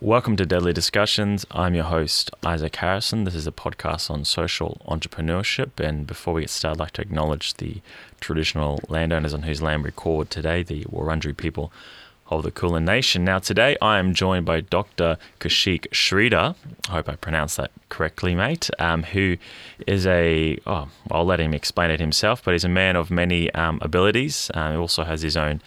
Welcome to Deadly Discussions. I'm your host, Isaac Harrison. This is a podcast on social entrepreneurship. And before we get started, I'd like to acknowledge the traditional landowners on whose land we record today, the Wurundjeri people of the Kulin Nation. Now, today I am joined by Dr. Kaushik Sridhar. I hope I pronounced that correctly, mate. Um, who is a, oh, I'll let him explain it himself, but he's a man of many um, abilities. Um, he also has his own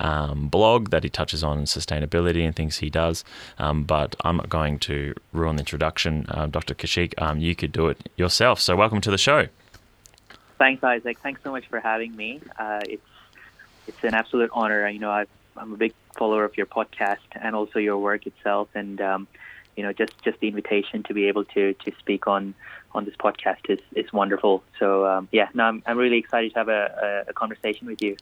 um, blog that he touches on sustainability and things he does. Um, but I'm not going to ruin the introduction. Uh, Dr. Kaushik, um, you could do it yourself. So, welcome to the show. Thanks, Isaac. Thanks so much for having me. Uh, it's it's an absolute honor. You know, i am a big follower of your podcast and also your work itself, and um, you know, just just the invitation to be able to to speak on on this podcast is is wonderful. So um, yeah, no, I'm I'm really excited to have a, a, a conversation with you.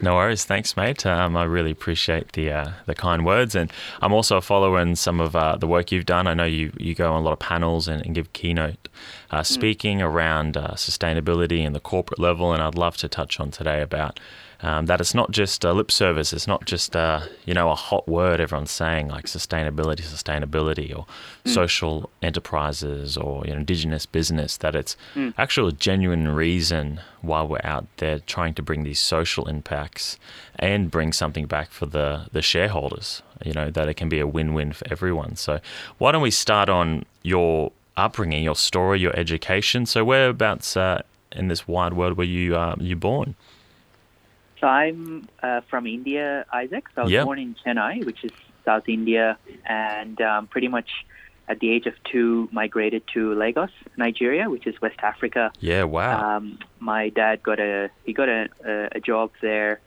No worries, thanks, mate. Um, I really appreciate the uh, the kind words, and I'm also a follower in some of uh, the work you've done. I know you you go on a lot of panels and, and give keynote uh, hmm. speaking mm. around uh, sustainability and the corporate level, and I'd love to touch on today about um, that it's not just a lip service. It's not just uh, you know a hot word everyone's saying like sustainability, sustainability, or mm. social enterprises or you know indigenous business. That it's mm. actually a genuine reason why we're out there trying to bring these social impacts and bring something back for the the shareholders. You know that it can be a win-win for everyone. So why don't we start on your upbringing, your story, your education? So whereabouts uh, in this wide world were you uh, you born? So I'm uh, from India, Isaac. So I was yep. born in Chennai, which is South India, and um, pretty much at the age of two migrated to Lagos, Nigeria, which is West Africa. Yeah, wow. Um, my dad got a he got a, a, a job there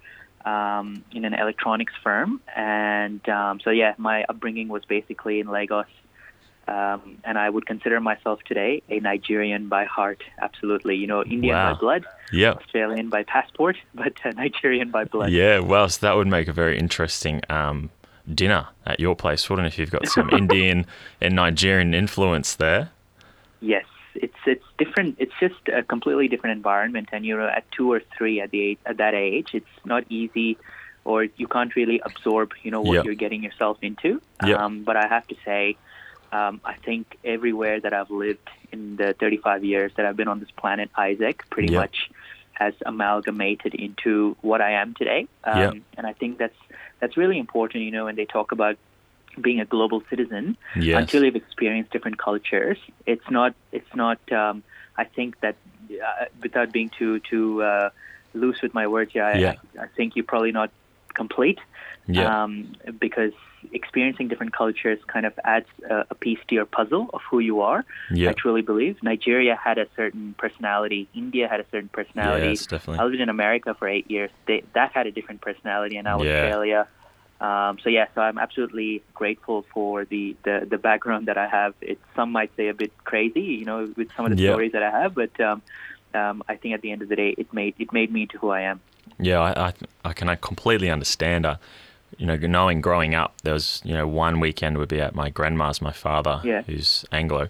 um, in an electronics firm, and um, so yeah, my upbringing was basically in Lagos um, and I would consider myself today a Nigerian by heart. Absolutely, you know, Indian wow. by blood, yeah, Australian by passport, but uh, Nigerian by blood. Yeah, well, so that would make a very interesting um, dinner at your place, wouldn't it? If you've got some Indian and Nigerian influence there. Yes, it's it's different. It's just a completely different environment, and you know, at two or three at the age, at that age, it's not easy. Or you can't really absorb, you know, what yep. you're getting yourself into. Yep. Um, but I have to say, um, I think everywhere that I've lived in the 35 years that I've been on this planet, Isaac pretty yep. much has amalgamated into what I am today. Um, yep. And I think that's that's really important. You know, when they talk about being a global citizen, yes. until you've experienced different cultures, it's not it's not. Um, I think that uh, without being too too uh, loose with my words, yeah, yeah. I, I think you're probably not complete. Yeah. Um, because experiencing different cultures kind of adds a, a, piece to your puzzle of who you are. Yeah. I truly believe Nigeria had a certain personality. India had a certain personality. Yes, definitely. I lived in America for eight years. They, that had a different personality, and now yeah. Australia. Um, so yeah, so I'm absolutely grateful for the, the, the background that I have. It some might say a bit crazy, you know, with some of the yeah. stories that I have, but um, um, I think at the end of the day, it made it made me to who I am. Yeah, I I, I can I completely understand. Uh, you know, knowing growing up, there was, you know, one weekend would be at my grandma's, my father, yeah. who's Anglo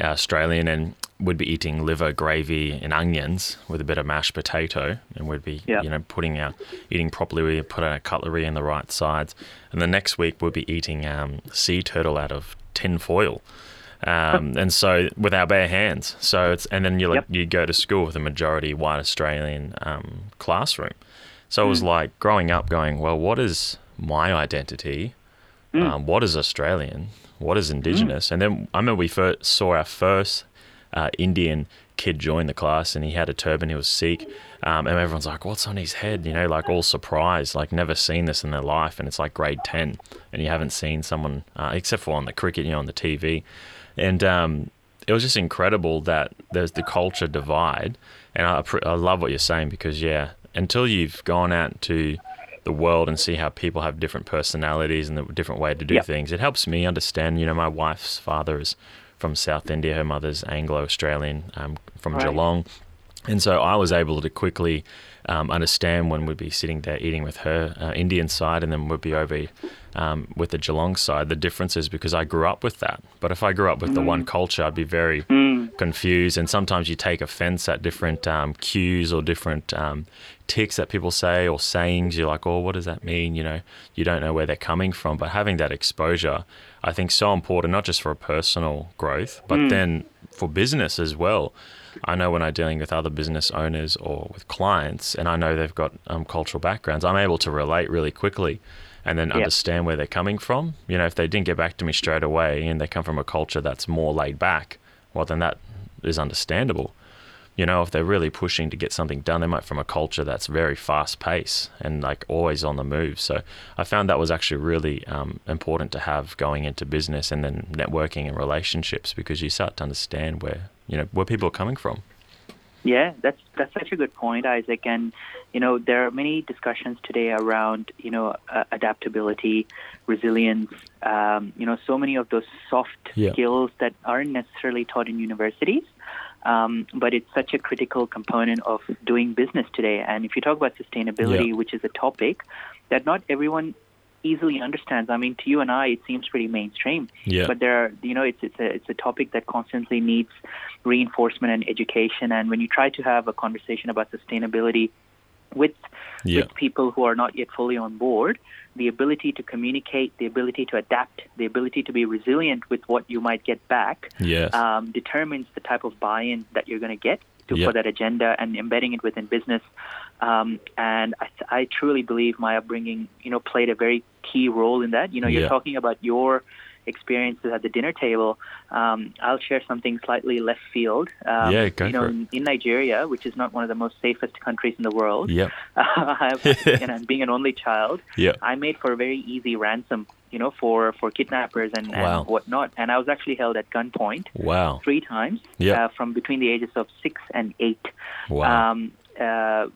Australian, and would be eating liver, gravy, and onions with a bit of mashed potato, and we'd be, yeah. you know, putting out, eating properly. We put our cutlery in the right sides, and the next week we'd be eating um, sea turtle out of tin foil. Um, and so with our bare hands, so it's and then you like, yep. you go to school with a majority white Australian um, classroom. So mm. it was hmm. like growing up, going, well, what is my identity, mm. um, what is Australian, what is Indigenous, mm. and then I remember we first saw our first uh, Indian kid join the class, and he had a turban, he was Sikh, um, and everyone's like, "What's on his head?" You know, like all surprised, like never seen this in their life, and it's like grade ten, and you haven't seen someone uh, except for on the cricket, you know, on the TV, and um, it was just incredible that there's the culture divide, and I, I love what you're saying because yeah, until you've gone out to the world and see how people have different personalities and the different way to do yep. things. It helps me understand. You know, my wife's father is from South India, her mother's Anglo Australian um, from right. Geelong, and so I was able to quickly um, understand when we'd be sitting there eating with her uh, Indian side, and then we'd be over um, with the Geelong side, the difference is because I grew up with that. But if I grew up with mm. the one mm. culture, I'd be very mm. confused. And sometimes you take offense at different um, cues or different um, ticks that people say or sayings. You're like, oh, what does that mean? You know, you don't know where they're coming from. But having that exposure, I think, so important, not just for personal growth, but mm. then for business as well. I know when I'm dealing with other business owners or with clients, and I know they've got um, cultural backgrounds, I'm able to relate really quickly and then yep. understand where they're coming from. You know, if they didn't get back to me straight away and they come from a culture that's more laid back, well, then that is understandable. You know, if they're really pushing to get something done, they might from a culture that's very fast paced and like always on the move. So I found that was actually really um, important to have going into business and then networking and relationships because you start to understand where you know where people are coming from. Yeah, that's that's such a good point, Isaac. And you know, there are many discussions today around you know uh, adaptability, resilience. Um, you know, so many of those soft yeah. skills that aren't necessarily taught in universities. Um, but it's such a critical component of doing business today. And if you talk about sustainability, yeah. which is a topic that not everyone easily understands. I mean, to you and I, it seems pretty mainstream. Yeah. But there are, you know, it's it's a it's a topic that constantly needs reinforcement and education. And when you try to have a conversation about sustainability with yeah. with people who are not yet fully on board, the ability to communicate, the ability to adapt, the ability to be resilient with what you might get back, yes. um, determines the type of buy-in that you're going to get to yep. for that agenda and embedding it within business. Um, and I, I, truly believe my upbringing, you know, played a very key role in that. You know, you're talking about your experiences at the dinner table. Um, I'll share something slightly left field. Um, yeah, go you know, in, in, Nigeria, which is not one of the most safest countries in the world. Yep. Uh, and being an only child, yep. I made for a very easy ransom. You know, for for kidnappers and, wow. and whatnot, and I was actually held at gunpoint. Wow. Three times. Yep. Uh, from between the ages of six and eight. Wow. Um, uh,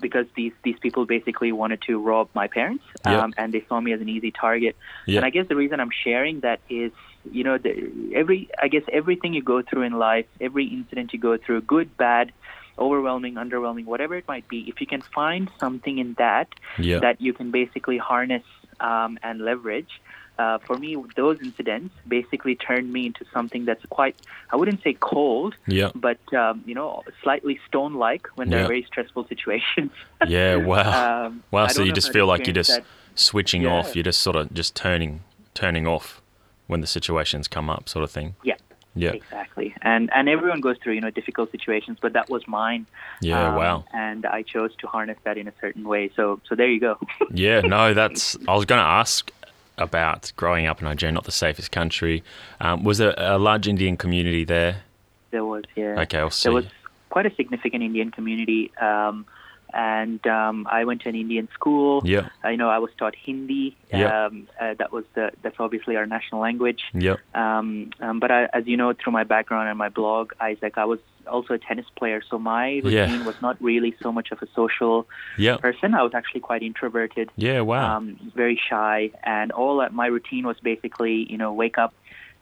because these these people basically wanted to rob my parents, yep. um, and they saw me as an easy target. Yep. And I guess the reason I'm sharing that is, you know, the, every I guess everything you go through in life, every incident you go through, good, bad, overwhelming, underwhelming, whatever it might be, if you can find something in that yep. that you can basically harness um, and leverage, uh, for me, those incidents basically turned me into something that's quite, I wouldn't say cold, yeah. but, um, you know, slightly stone like when they're very stressful situations. yeah, wow. Um, wow, so you just feel like you're just that. switching yeah. off, you're just sort of just turning turning off when the situations come up, sort of thing. Yeah. Yeah. Exactly. And and everyone goes through, you know, difficult situations, but that was mine. Yeah, um, wow. And I chose to harness that in a certain way. So so there you go. yeah, no, that's I was going to ask about growing up in Nigeria, not the safest country. Um, was there a large Indian community there? There was, yeah. Okay, I'll see. There was quite a significant Indian community. Um, and um, I went to an Indian school. Yeah. Uh, you know, I was taught Hindi. Yeah. Um, uh, that was the, that's obviously our national language. Yeah. Um, um, but I, as you know, through my background and my blog, Isaac, I was also a tennis player, so my routine yeah. was not really so much of a social yeah. person. I was actually quite introverted. Yeah. Wow. Um, very shy, and all that, my routine was basically, you know, wake up,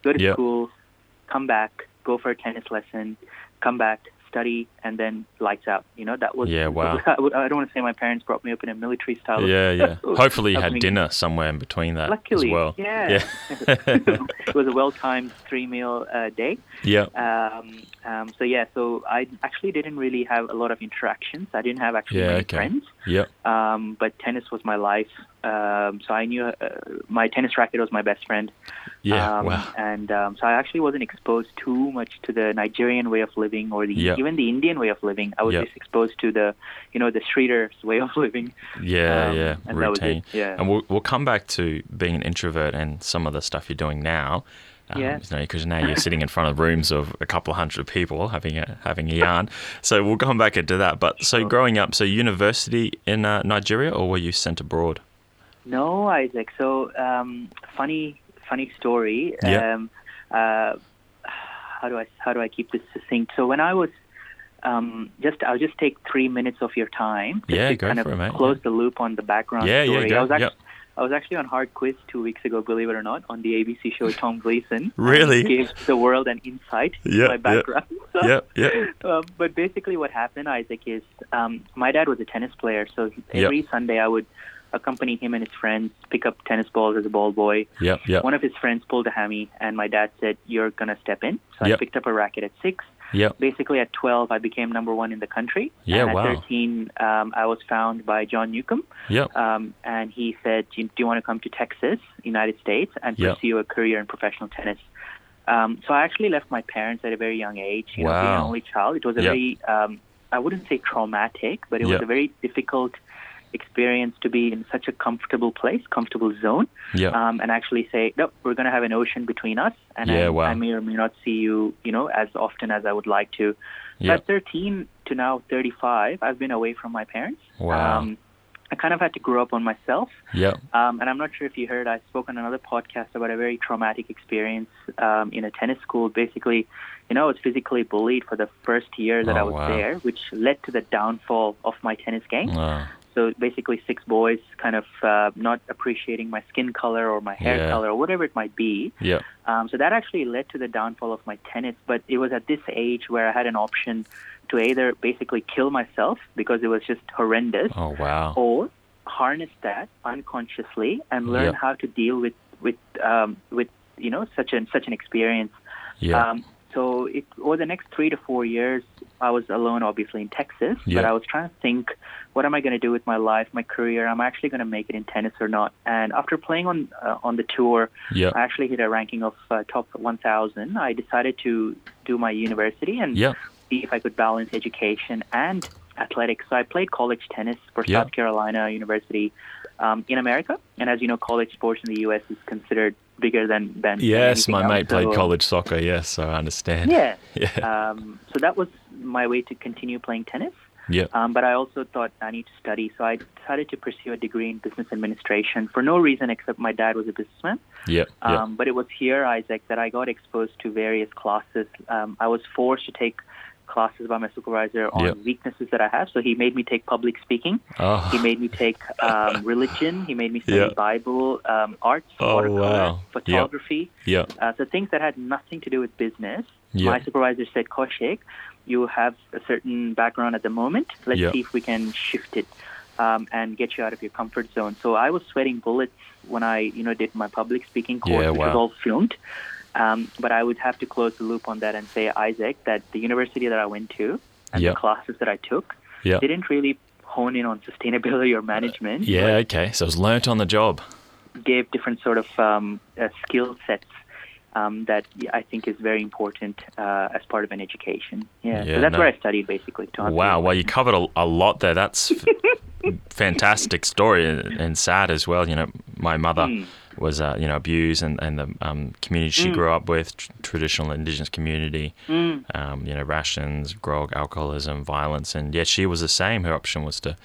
go to school, come back, go for a tennis lesson, come back, study, and then lights out. You know, that was. Yeah, wow. I, don't want to say my parents brought me up in a military style. Yeah, yeah. Hopefully, you had dinner somewhere in between that Luckily, as well. Yeah. yeah. it was a well-timed three-meal uh, day. Yeah. Um, um, so yeah, so I actually didn't really have a lot of interactions. I didn't have actually yeah, many okay. friends. Yeah. Um, but tennis was my life. Um, so I knew uh, my tennis racket was my best friend. Yeah, um, wow. And um, so I actually wasn't exposed too much to the Nigerian way of living or the yeah. even the Indian way of living. I was yeah. just exposed to the, you know, the streeters way of living. Yeah, um, yeah, and routine. Yeah. And we'll we'll come back to being an introvert and some of the stuff you're doing now. Um, yeah. Because now you're sitting in front of rooms of a couple of hundred people having a having a yarn. so we'll come back into that. But so growing up, so university in uh, Nigeria, or were you sent abroad? No, Isaac. So um, funny, funny story. Yeah. Um, uh, how do I how do I keep this succinct? So when I was um, just I'll just take three minutes of your time yeah, to go kind of for it, mate. close the loop on the background yeah, story. Yeah, go. I was actually, yep. I was actually on Hard Quiz two weeks ago, believe it or not, on the ABC show Tom Gleeson. Really? Gave the world an insight yep, my background. Yep, yep. uh, but basically what happened, Isaac, is um, my dad was a tennis player, so every yep. Sunday I would accompany him and his friends pick up tennis balls as a ball boy. Yep, yep. One of his friends pulled a hammy, and my dad said, "You're gonna step in." So Yep. I picked up a racket at six. Yep. Basically, at 12, I became number one in the country. Yeah, and at wow. 13, um, I was found by John Newcombe, Yep. um, and he said, "Do you, do you want to come to Texas, United States, and Yeah. pursue a career in professional tennis?" Um, so I actually left my parents at a very young age. You know, being an only child, it was a Yeah. very, um, I wouldn't say traumatic, but it was a very difficult experience to be in such a comfortable place, comfortable zone, um, and actually say, "No, we're going to have an ocean between us, and Yeah, I, wow. I may or may not see you, you know, as often as I would like to." Yep. At 13 to now 35, I've been away from my parents. Wow. Um, I kind of had to grow up on myself. Yep. Um, and I'm not sure if you heard, I spoke on another podcast about a very traumatic experience um, in a tennis school. Basically, you know, I was physically bullied for the first year that Oh, I was wow. there, which led to the downfall of my tennis game. Oh, So basically, six boys kind of uh, not appreciating my skin color or my hair Yeah. color or whatever it might be. yep. Um, so that actually led to the downfall of my tennis. But it was at this age where I had an option to either basically kill myself because it was just horrendous, Oh, wow. or harness that unconsciously and learn Yeah. how to deal with with um, with you know such an such an experience. Yeah. Um, so it, over the next three to four years, I was alone, obviously in Texas, yeah. but I was trying to think, what am I going to do with my life, my career? Am I actually going to make it in tennis or not? And after playing on uh, on the tour, Yep. I actually hit a ranking of uh, top 1,000. I decided to do my university and Yep. see if I could balance education and athletics. So I played college tennis for Yeah. South Carolina University um, in America, and as you know, college sports in the U.S. is considered bigger than than Yes, anything my else. mate played So- college soccer. Yes, so I understand. Yeah. Yeah. Um, so that was my way to continue playing tennis. Yep. Um, but I also thought I need to study, so I decided to pursue a degree in business administration for no reason except my dad was a businessman. Yep. Um, but it was here, Isaac, that I got exposed to various classes. Um, I was forced to take classes by my supervisor on Yep. weaknesses that I have. So he made me take public speaking. Oh. He made me take um, religion. He made me study Yeah. Bible, um, arts, Oh, watercolor, wow. Photography. Yep. Uh, so things that had nothing to do with business. Yeah. My supervisor said, Kaushik, you have a certain background at the moment. Let's Yeah. see if we can shift it um, and get you out of your comfort zone. So I was sweating bullets when I, you know, did my public speaking course, Yeah, which was all filmed. Um, but I would have to close the loop on that and say, Isaac, that the university that I went to and Yeah. the classes that I took Yeah. didn't really hone in on sustainability or management. Yeah. Okay. So it was learnt on the job. gave different sort of um, uh, skill sets um, that I think is very important uh, as part of an education. Yeah, Yeah, so that's no. where I studied basically. Wow. Well, you covered a, a lot there. That's f- fantastic story and, and sad as well. You know, my mother Mm. Was uh, you know abused and and the um, community she grew up with, tr- traditional indigenous community. Mm. Um, you know, rations, grog, alcoholism, violence, and yet she was the same. Her option was to,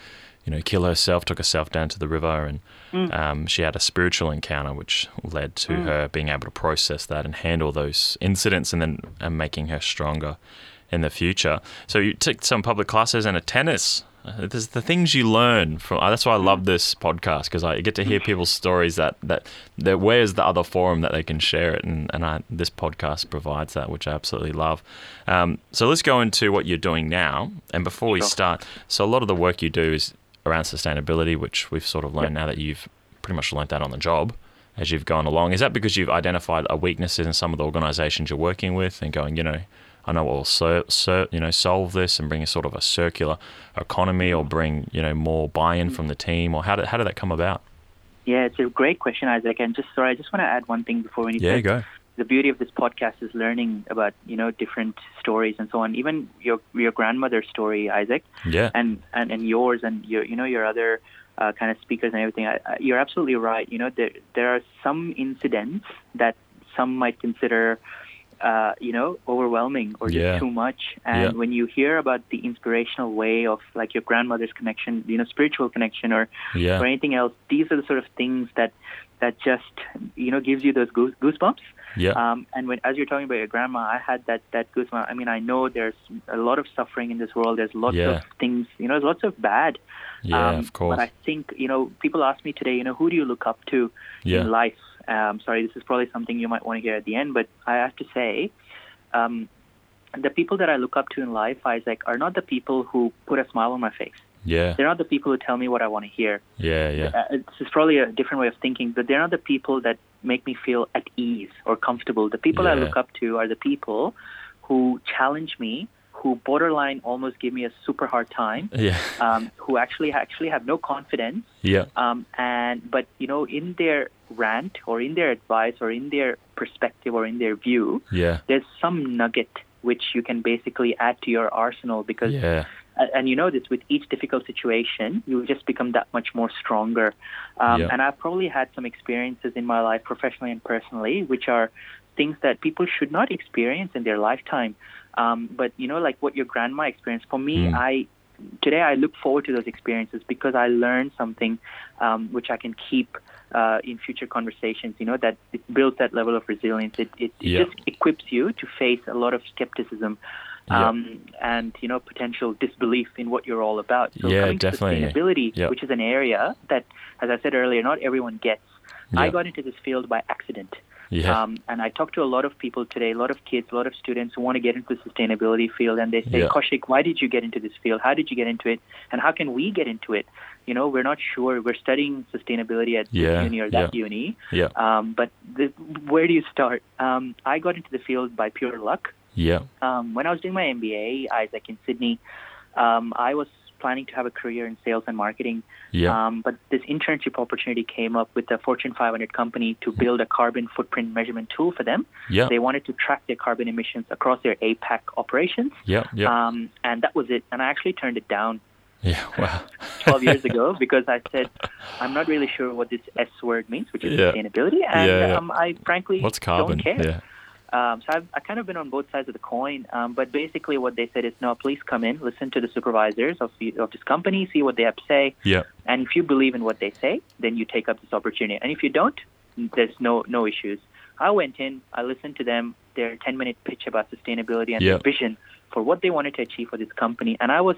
you know, kill herself. Took herself down to the river, and Mm. um, she had a spiritual encounter, which led to her being able to process that and handle those incidents, and then and making her stronger in the future. So you took some public classes and a tennis. Uh, There's the things you learn from. uh, That's why I love this podcast because I get to hear people's stories. That that that where's the other forum that they can share it, and and I, this podcast provides that, which I absolutely love. Um, so let's go into what you're doing now. And before we Sure. start, so a lot of the work you do is around sustainability, which we've sort of learned now that you've pretty much learned that on the job as you've gone along. Is that because you've identified a weaknesses in some of the organisations you're working with and going, you know, I know what will ser- ser- you know solve this and bring a sort of a circular economy or bring you know more buy-in from the team or how did how did that come about? Yeah, it's a great question, Isaac. And just sorry, I just want to add one thing before we need Yeah, to. go. The beauty of this podcast is learning about you know different stories and so on. Even your your grandmother's story, Isaac, Yeah, and and, and yours and your you know your other uh, kind of speakers and everything. I, I, you're absolutely right. You know there there are some incidents that some might consider. Uh, you know, overwhelming or just Yeah. too much. And Yeah. when you hear about the inspirational way of like your grandmother's connection, you know, spiritual connection or yeah, or anything else, these are the sort of things that that just you know gives you those goose, goosebumps. yeah, Um, and when as you're talking about your grandma, I had that that goosebump. I mean, I know there's a lot of suffering in this world. There's lots Yeah. of things. You know, there's lots of bad. yeah. Um, of course. But I think you know, people ask me today, you know, who do you look up to Yeah, in life? Um, sorry, this is probably something you might want to hear at the end, but I have to say, um, the people that I look up to in life, Isaac, are not the people who put a smile on my face. Yeah. They're not the people who tell me what I want to hear. Yeah, yeah. Uh, this is probably a different way of thinking, but they're not the people that make me feel at ease or comfortable. The people yeah. I look up to are the people who challenge me, who borderline almost give me a super hard time. Yeah. Um, who actually actually have no confidence. Yeah. Um, and but you know, in their rant or in their advice or in their perspective or in their view, yeah. there's some nugget which you can basically add to your arsenal because yeah and you know this with each difficult situation you just become that much more stronger um, and i've probably had some experiences in my life professionally and personally which are things that people should not experience in their lifetime um, but you know like what your grandma experienced for me mm. i today i look forward to those experiences because i learned something um, which i can keep uh, in future conversations, you know, that it builds that level of resilience. It, it, it just equips you to face a lot of skepticism um, yeah. and you know potential disbelief in what you're all about. So yeah, definitely. sustainability, yep. which is an area that, as I said earlier, not everyone gets. I got into this field by accident. Yeah. Um, and I talk to a lot of people today, a lot of kids, a lot of students who want to get into the sustainability field, and they say, yeah. Kaushik, why did you get into this field? How did you get into it? And how can we get into it? You know, we're not sure. We're studying sustainability at yeah. this uni or that yeah. uni. Yeah. Um, but the, where do you start? Um, I got into the field by pure luck. Yeah. Um, when I was doing my MBA, Isaac in Sydney, um, I was planning to have a career in sales and marketing. Yeah. Um, but this internship opportunity came up with a Fortune 500 company to build a carbon footprint measurement tool for them. Yeah. They wanted to track their carbon emissions across their APAC operations. Yeah. Yeah. Um, and that was it. And I actually turned it down. Yeah, wow. 12 years ago because I said, I'm not really sure what this S word means, which is yeah. sustainability. And yeah, yeah. Um, I frankly What's carbon? don't care. Um, so I've I kind of been on both sides of the coin, um, but basically what they said is, no, please come in, listen to the supervisors of of this company, see what they have to say, yeah. and if you believe in what they say, then you take up this opportunity, and if you don't, there's no no issues. I went in, I listened to them, their 10 minute pitch about sustainability and their vision for what they wanted to achieve for this company, and I was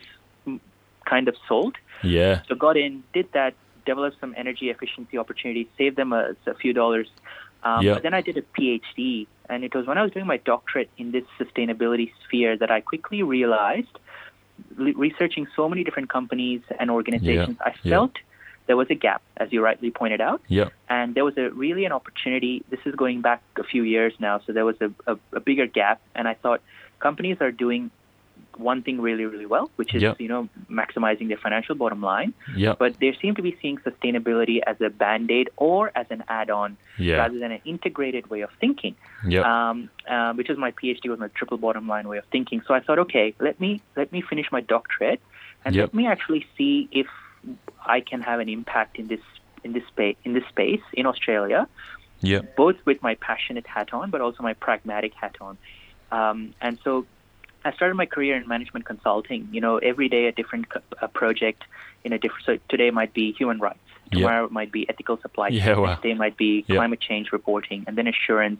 kind of sold. Yeah. So got in, did that, developed some energy efficiency opportunities, saved them a, a few dollars. Um, yeah. But then I did a PhD and it was when I was doing my doctorate in this sustainability sphere that I quickly realized, researching so many different companies and organizations, yeah. I felt yeah. there was a gap, as you rightly pointed out. Yeah. And there was a really an opportunity. This is going back a few years now, so there was a, a, a bigger gap. And I thought companies are doing one thing really, really well, which is yep. you know maximizing their financial bottom line. Yep. But they seem to be seeing sustainability as a band aid or as an add-on yeah. rather than an integrated way of thinking. Yep. Um, uh, which is my PhD was my triple bottom line way of thinking. So I thought, okay, let me let me finish my doctorate and yep. let me actually see if I can have an impact in this in this space in this space in Australia. Yeah. Both with my passionate hat on, but also my pragmatic hat on. Um, and so I started my career in management consulting. You know, every day a different a project in a different. So today might be human rights. Tomorrow it might be ethical supply chain. Yeah, wow. Next day might be climate change reporting, and then assurance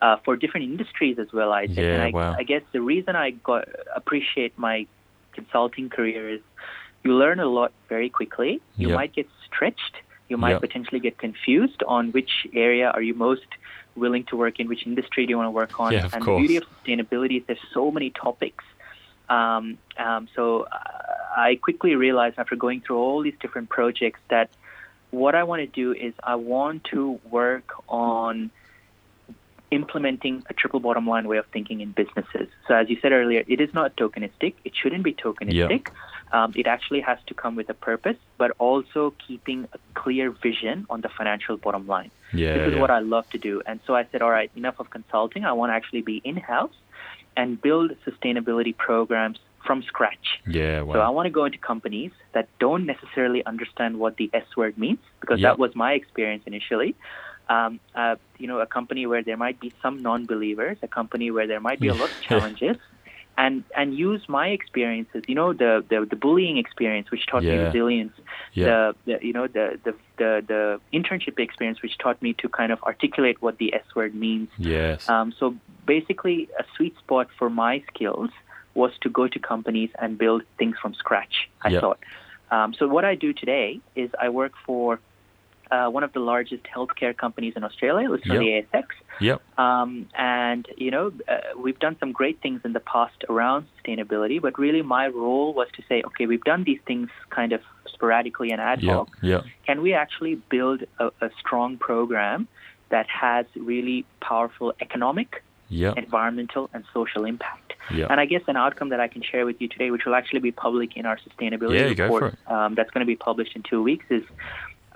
uh, for different industries as well. I think. Yeah, and I, wow. I guess the reason I got appreciate my consulting career is you learn a lot very quickly. You might get stretched. You might potentially get confused on which area are you most willing to work in, which industry do you want to work on. Yeah, of and course. the beauty of sustainability is there's so many topics. Um, um, so uh, I quickly realized after going through all these different projects that what I want to do is I want to work on implementing a triple bottom line way of thinking in businesses. So as you said earlier, it is not tokenistic. It shouldn't be tokenistic. Yeah. Um, it actually has to come with a purpose, but also keeping a clear vision on the financial bottom line. Yeah, this is yeah. what I love to do. And so I said, all right, enough of consulting. I want to actually be in-house and build sustainability programs from scratch. Yeah, wow. So I want to go into companies that don't necessarily understand what the S word means, because Yep. that was my experience initially. Um, uh, you know, a company where there might be some non-believers, a company where there might be a lot of challenges, and and use my experiences. You know, the the, the bullying experience, which taught me resilience. Yeah. The, the you know the, the the the internship experience, which taught me to kind of articulate what the S word means. Yes. Um, so basically, a sweet spot for my skills was to go to companies and build things from scratch. I thought. Um, so what I do today is I work for uh, one of the largest healthcare companies in Australia, listed on the ASX. Yep. Um, and you know, uh, we've done some great things in the past around sustainability, but really my role was to say, okay, we've done these things kind of sporadically and ad hoc. Yeah, yeah. Can we actually build a, a strong program that has really powerful economic, yep. environmental, and social impact? Yep. And I guess an outcome that I can share with you today, which will actually be public in our sustainability yeah, report um, that's going to be published in two weeks, is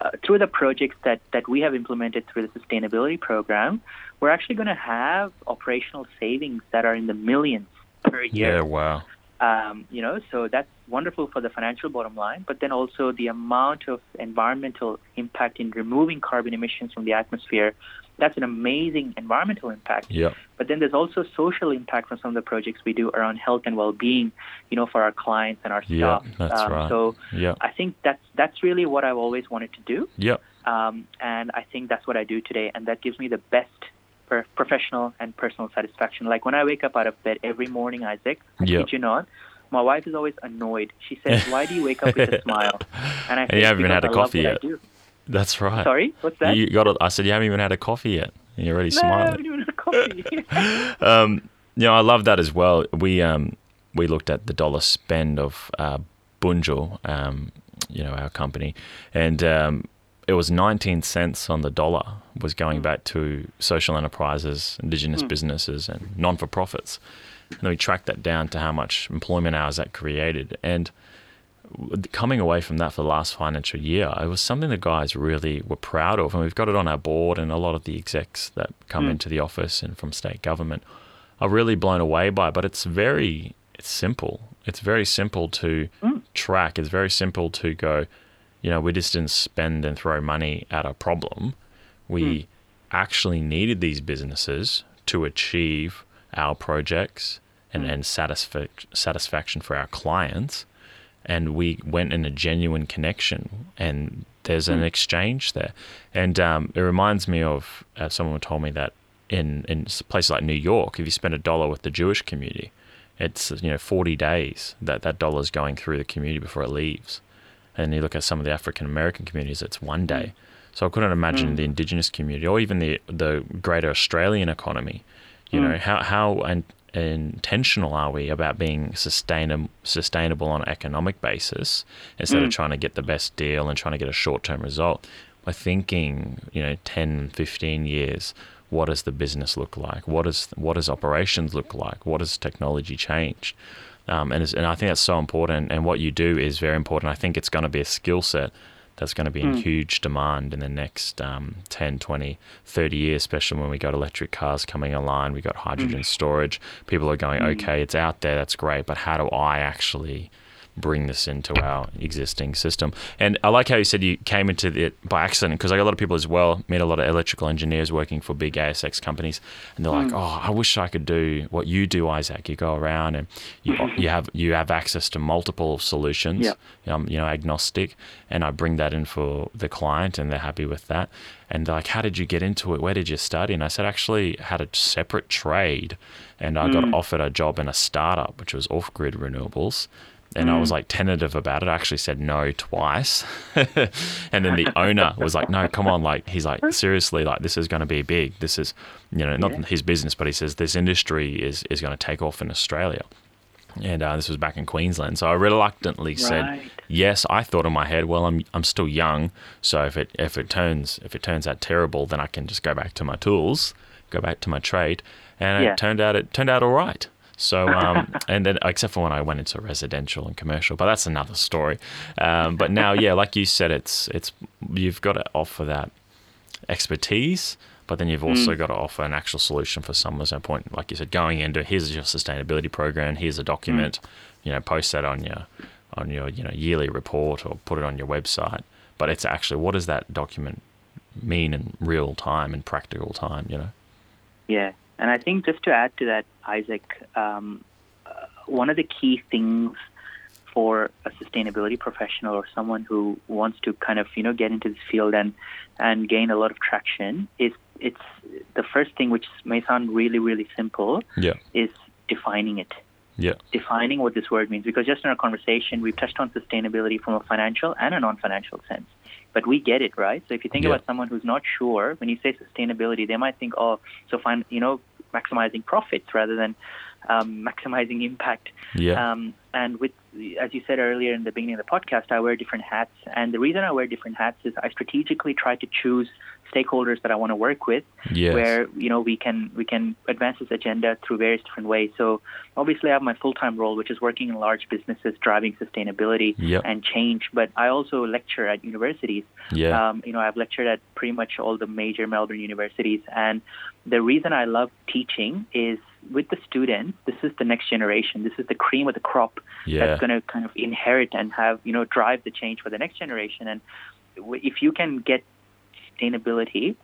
uh, through the projects that, that we have implemented through the sustainability program, we're actually going to have operational savings that are in the millions per year. Yeah, wow. Um, you know, so that's wonderful for the financial bottom line, but then also the amount of environmental impact in removing carbon emissions from the atmosphere. That's an amazing environmental impact. Yeah. But then there's also social impact from some of the projects we do around health and well-being, you know, for our clients and our staff. Yeah, that's um, right. So yeah. I think that's that's really what I've always wanted to do. Yeah. Um, and I think that's what I do today, and that gives me the best professional and personal satisfaction. Like when I wake up out of bed every morning, Isaac, I yep. kid you not, my wife is always annoyed. She says, "Why do you wake up with a smile?" And I and you haven't even had a coffee yet. That's right. Sorry, what's that? You got. A, I said you haven't even had a coffee yet. And you're already no, smiling. I haven't even had a coffee. um, you know, I love that as well. We um, we looked at the dollar spend of uh, Bunjil, um, you know, our company, and um, it was 19 cents on the dollar was going mm. back to social enterprises, indigenous mm. businesses, and non for profits. And then we tracked that down to how much employment hours that created. And coming away from that for the last financial year, it was something the guys really were proud of. And we've got it on our board, and a lot of the execs that come mm. into the office and from state government are really blown away by it. But it's very, it's simple. It's very simple to mm. track. It's very simple to go, you know, we just didn't spend and throw money at a problem. We mm. actually needed these businesses to achieve our projects and, mm. and satisfa- satisfaction for our clients. And we went in a genuine connection, and there's an mm. exchange there. And um, it reminds me of uh, someone told me that in in places like New York, if you spend a dollar with the Jewish community, it's you know 40 days that that dollar is going through the community before it leaves. And you look at some of the African American communities, it's one day. Mm. So I couldn't imagine mm. the Indigenous community or even the the greater Australian economy you mm. know, how how and intentional are we about being sustainable sustainable on an economic basis instead mm. of trying to get the best deal and trying to get a short-term result by thinking you know 10 15 years what does the business look like what does what does operations look like what does technology change um, and, and I think that's so important and what you do is very important I think it's going to be a skill set that's going to be in mm. huge demand in the next um, 10, 20, 30 years, especially when we got electric cars coming online, we got hydrogen mm. storage. People are going, mm. okay, it's out there, that's great, but how do I actually bring this into our existing system. And I like how you said you came into it by accident because I got a lot of people as well meet a lot of electrical engineers working for big ASX companies, and they're mm. like, "Oh, I wish I could do what you do, Isaac. You go around and you you have you have access to multiple solutions. Yeah. Um, you know, agnostic, and I bring that in for the client, and they're happy with that. And they're like, "How did you get into it? Where did you study?" And I said, "Actually, had a separate trade." And I mm. got offered a job in a startup, which was off grid renewables and mm. I was mm. like tentative about it. I actually said no twice. and then the owner was like, no, come on. Like, he's like, seriously, like, this is going to be big. This is, you know, not yeah. his business, but he says this industry is, is going to take off in Australia. And uh, this was back in Queensland. So I reluctantly said yes. I thought in my head, well, I'm, I'm still young. So if it, if it turns, if it turns out terrible, then I can just go back to my tools, go back to my trade. And yeah. it turned out, it turned out all right. So, um, and then except for when I went into residential and commercial, but that's another story. Um, but now, yeah, like you said, it's it's you've got to offer that expertise, but then you've also mm. got to offer an actual solution for someone's no point. Like you said, going into here's your sustainability program, here's a document, mm. you know, post that on your on your you know yearly report or put it on your website. But it's actually what does that document mean in real time and practical time, you know? Yeah, and I think just to add to that, Isaac, um, uh, one of the key things for a sustainability professional or someone who wants to kind of you know get into this field and and gain a lot of traction is it's the first thing which may sound really really simple yeah. is defining it yeah. defining what this word means because just in our conversation we've touched on sustainability from a financial and a non-financial sense but we get it right so if you think yeah. about someone who's not sure when you say sustainability they might think oh so fine you know maximizing profits rather than um, maximizing impact. Yeah. Um, and with, as you said earlier in the beginning of the podcast, I wear different hats. And the reason I wear different hats is I strategically try to choose stakeholders that I want to work with, yes. where you know we can we can advance this agenda through various different ways. So obviously, I have my full time role, which is working in large businesses, driving sustainability yep. and change. But I also lecture at universities. Yeah. Um, you know, I've lectured at pretty much all the major Melbourne universities, and the reason I love teaching is with the students, this is the next generation. This is the cream of the crop yeah. that's going to kind of inherit and have, you know, drive the change for the next generation. And if you can get sustainability,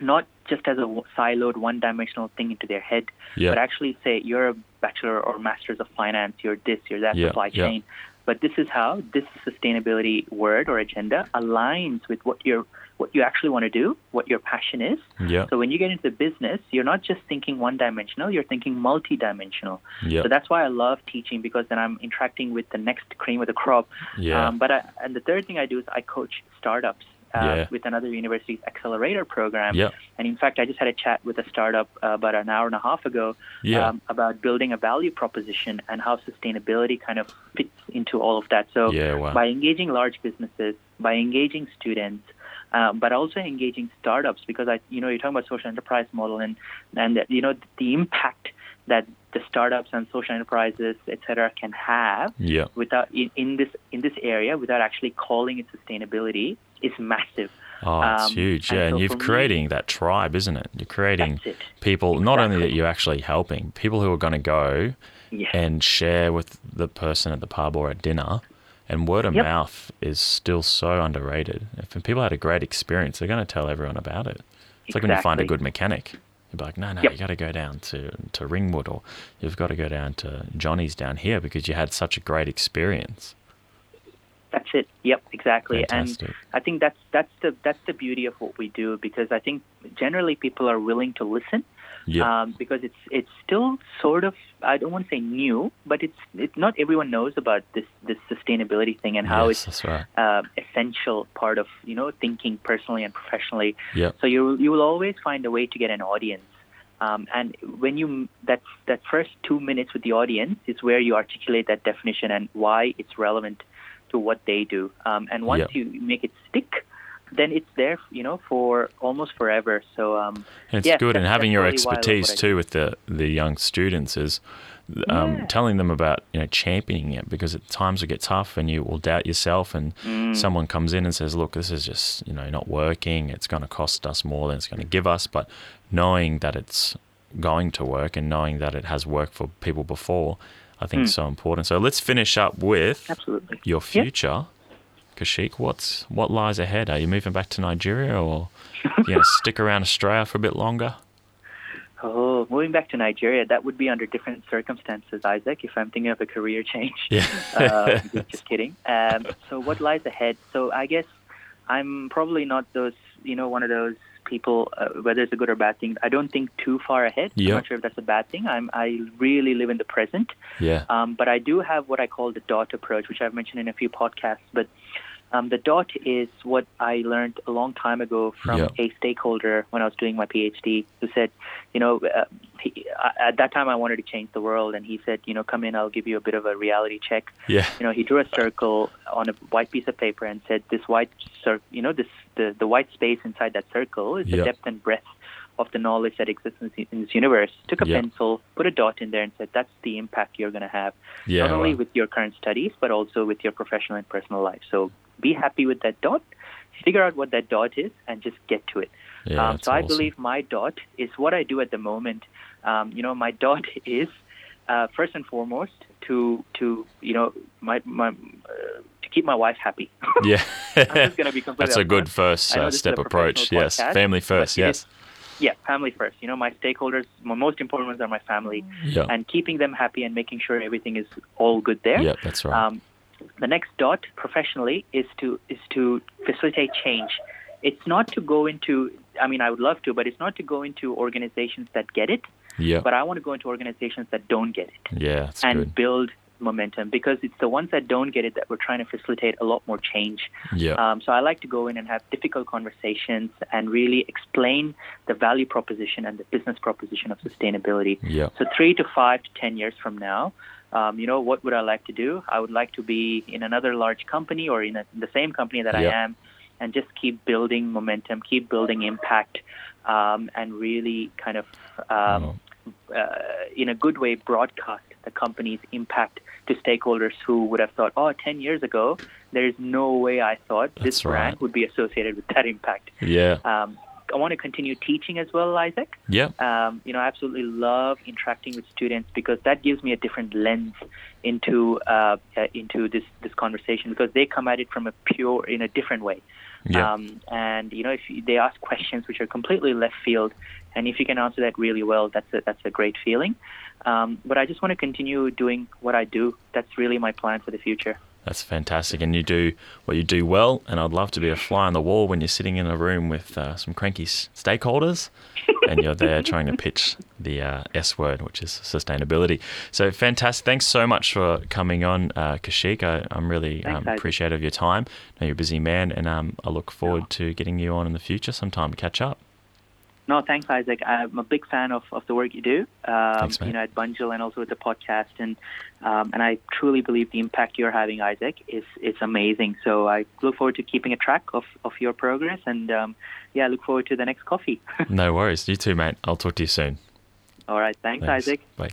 not just as a siloed, one-dimensional thing into their head, yeah. but actually say you're a bachelor or master's of finance, you're this, you're that yeah. supply chain. But this is how this sustainability word or agenda aligns with what you're what you actually want to do, what your passion is. Yeah. So when you get into business, you're not just thinking one dimensional, you're thinking multi-dimensional. Yeah. So that's why I love teaching because then I'm interacting with the next cream of the crop. Yeah. Um, but I, and the third thing I do is I coach startups. Uh, yeah. with another university's accelerator program. Yeah. And in fact, I just had a chat with a startup uh, about an hour and a half ago yeah. um, about building a value proposition and how sustainability kind of fits into all of that. So wow. by engaging large businesses, by engaging students, uh, but also engaging startups because I, you know, you're talking about social enterprise model and and you know the impact that the startups and social enterprises, et cetera, can have yeah. without in, in this in this area without actually calling it sustainability is massive. Oh, it's Um, huge, yeah. And so you're for me- creating that tribe, isn't it? You're creating it. people, not only that you're actually helping, people who are going to go Yeah. and share with the person at the pub or at dinner. And word of Yep. mouth is still so underrated. If people had a great experience, they're going to tell everyone about it. It's like when you find a good mechanic. You're like, no, no, Yep. you got to go down to, to Ringwood or you've got to go down to Johnny's down here because you had such a great experience. That's it. Yep, exactly. Fantastic. And I think that's that's the that's the beauty of what we do because I think generally people are willing to listen. Yeah. Um, because it's it's still sort of I don't want to say new, but it's it's not everyone knows about this this sustainability thing and how yes, it's right. uh, essential part of you know thinking personally and professionally. Yep. So you you will always find a way to get an audience. Um, and when you that that first two minutes with the audience is where you articulate that definition and why it's relevant to what they do. Um, and once Yep. you make it stick, then it's there, you know, for almost forever. So um, it's yeah, good, and having your really why I love expertise too with the the young students is um, Yeah. telling them about you know championing it because at times it gets tough and you will doubt yourself, and Mm. someone comes in and says, "Look, this is just you know not working. It's going to cost us more than it's going to give us." But knowing that it's going to work and knowing that it has worked for people before, I think is so important. So let's finish up with. Absolutely. your future. Kaushik, what's what lies ahead? Are you moving back to Nigeria or you to stick around Australia for a bit longer? Oh, moving back to Nigeria, that would be under different circumstances, Isaac, if I'm thinking of a career change. Yeah. uh, just kidding. Um, so what lies ahead? So I guess I'm probably not those, you know, one of those people, uh, whether it's a good or bad thing. I don't think too far ahead. Yeah. I'm not sure if that's a bad thing. I'm, I really live in the present. yeah. Um, but I do have what I call the DOT approach, which I've mentioned in a few podcasts. But um, the DOT is what I learned a long time ago from Yeah. a stakeholder when I was doing my PhD, who said, you know, uh, he, at that time I wanted to change the world, and he said, you know, come in, I'll give you a bit of a reality check. Yeah. You know, he drew a circle on a white piece of paper and said, this white, cir- you know, this the the white space inside that circle is Yeah. the depth and breadth of the knowledge that exists in this, universe. Took a Yeah. pencil, put a dot in there, and said, that's the impact you're going to have Yeah. not only well, with your current studies, but also with your professional and personal life. So be happy with that dot, figure out what that dot is, and just get to it. yeah, um, so I awesome. believe my dot is what I do at the moment. Um, you know, my dot is uh, first and foremost to to you know my my uh, to keep my wife happy. Yeah. I'm just be completely That's a good first uh, step approach. Yes. podcast, Family first. Yes. Yeah, family first. You know, my stakeholders, my most important ones are my family, Yeah. and keeping them happy and making sure everything is all good there. Yeah, that's right. Um, the next dot professionally is to is to facilitate change. It's not to go into. I mean, I would love to, but it's not to go into organizations that get it. yeah. But I want to go into organizations that don't get it Yeah, and good. build momentum because it's the ones that don't get it that we're trying to facilitate a lot more change. Yeah. Um, so I like to go in and have difficult conversations and really explain the value proposition and the business proposition of sustainability. Yeah. So three to five to ten years from now, um, you know, what would I like to do? I would like to be in another large company or in, a, the same company that Yep. I am, and just keep building momentum, keep building impact, um, and really kind of, um, uh, in a good way, broadcast the company's impact to stakeholders who would have thought, oh, 10 years ago, there's no way I thought this That's brand right. would be associated with that impact. Yeah. Um, I want to continue teaching as well, Isaac. Yeah. Um, you know, I absolutely love interacting with students because that gives me a different lens into uh, uh, into this this conversation because they come at it from a pure in a different way. Yeah. Um, and you know, if they ask questions which are completely left field, and if you can answer that really well, that's a, that's a great feeling. Um, but I just want to continue doing what I do. That's really my plan for the future. That's fantastic. And you do what you do well. And I'd love to be a fly on the wall when you're sitting in a room with uh, some cranky s- stakeholders and you're there trying to pitch the uh, S word, which is sustainability. So fantastic. Thanks so much for coming on, uh, Kaushik. I, I'm really Thanks, um, appreciative of your time. I know you're a busy man, and um, I look forward to getting you on in the future sometime to catch up. No, thanks, Isaac. I'm a big fan of, of the work you do. Um, Thanks, you know, at Bunjil and also with the podcast, and um, and I truly believe the impact you're having, Isaac, is is amazing. So I look forward to keeping a track of, of your progress, and um, yeah, I look forward to the next coffee. No worries. You too, mate. I'll talk to you soon. All right, thanks, Thanks. Isaac. Bye.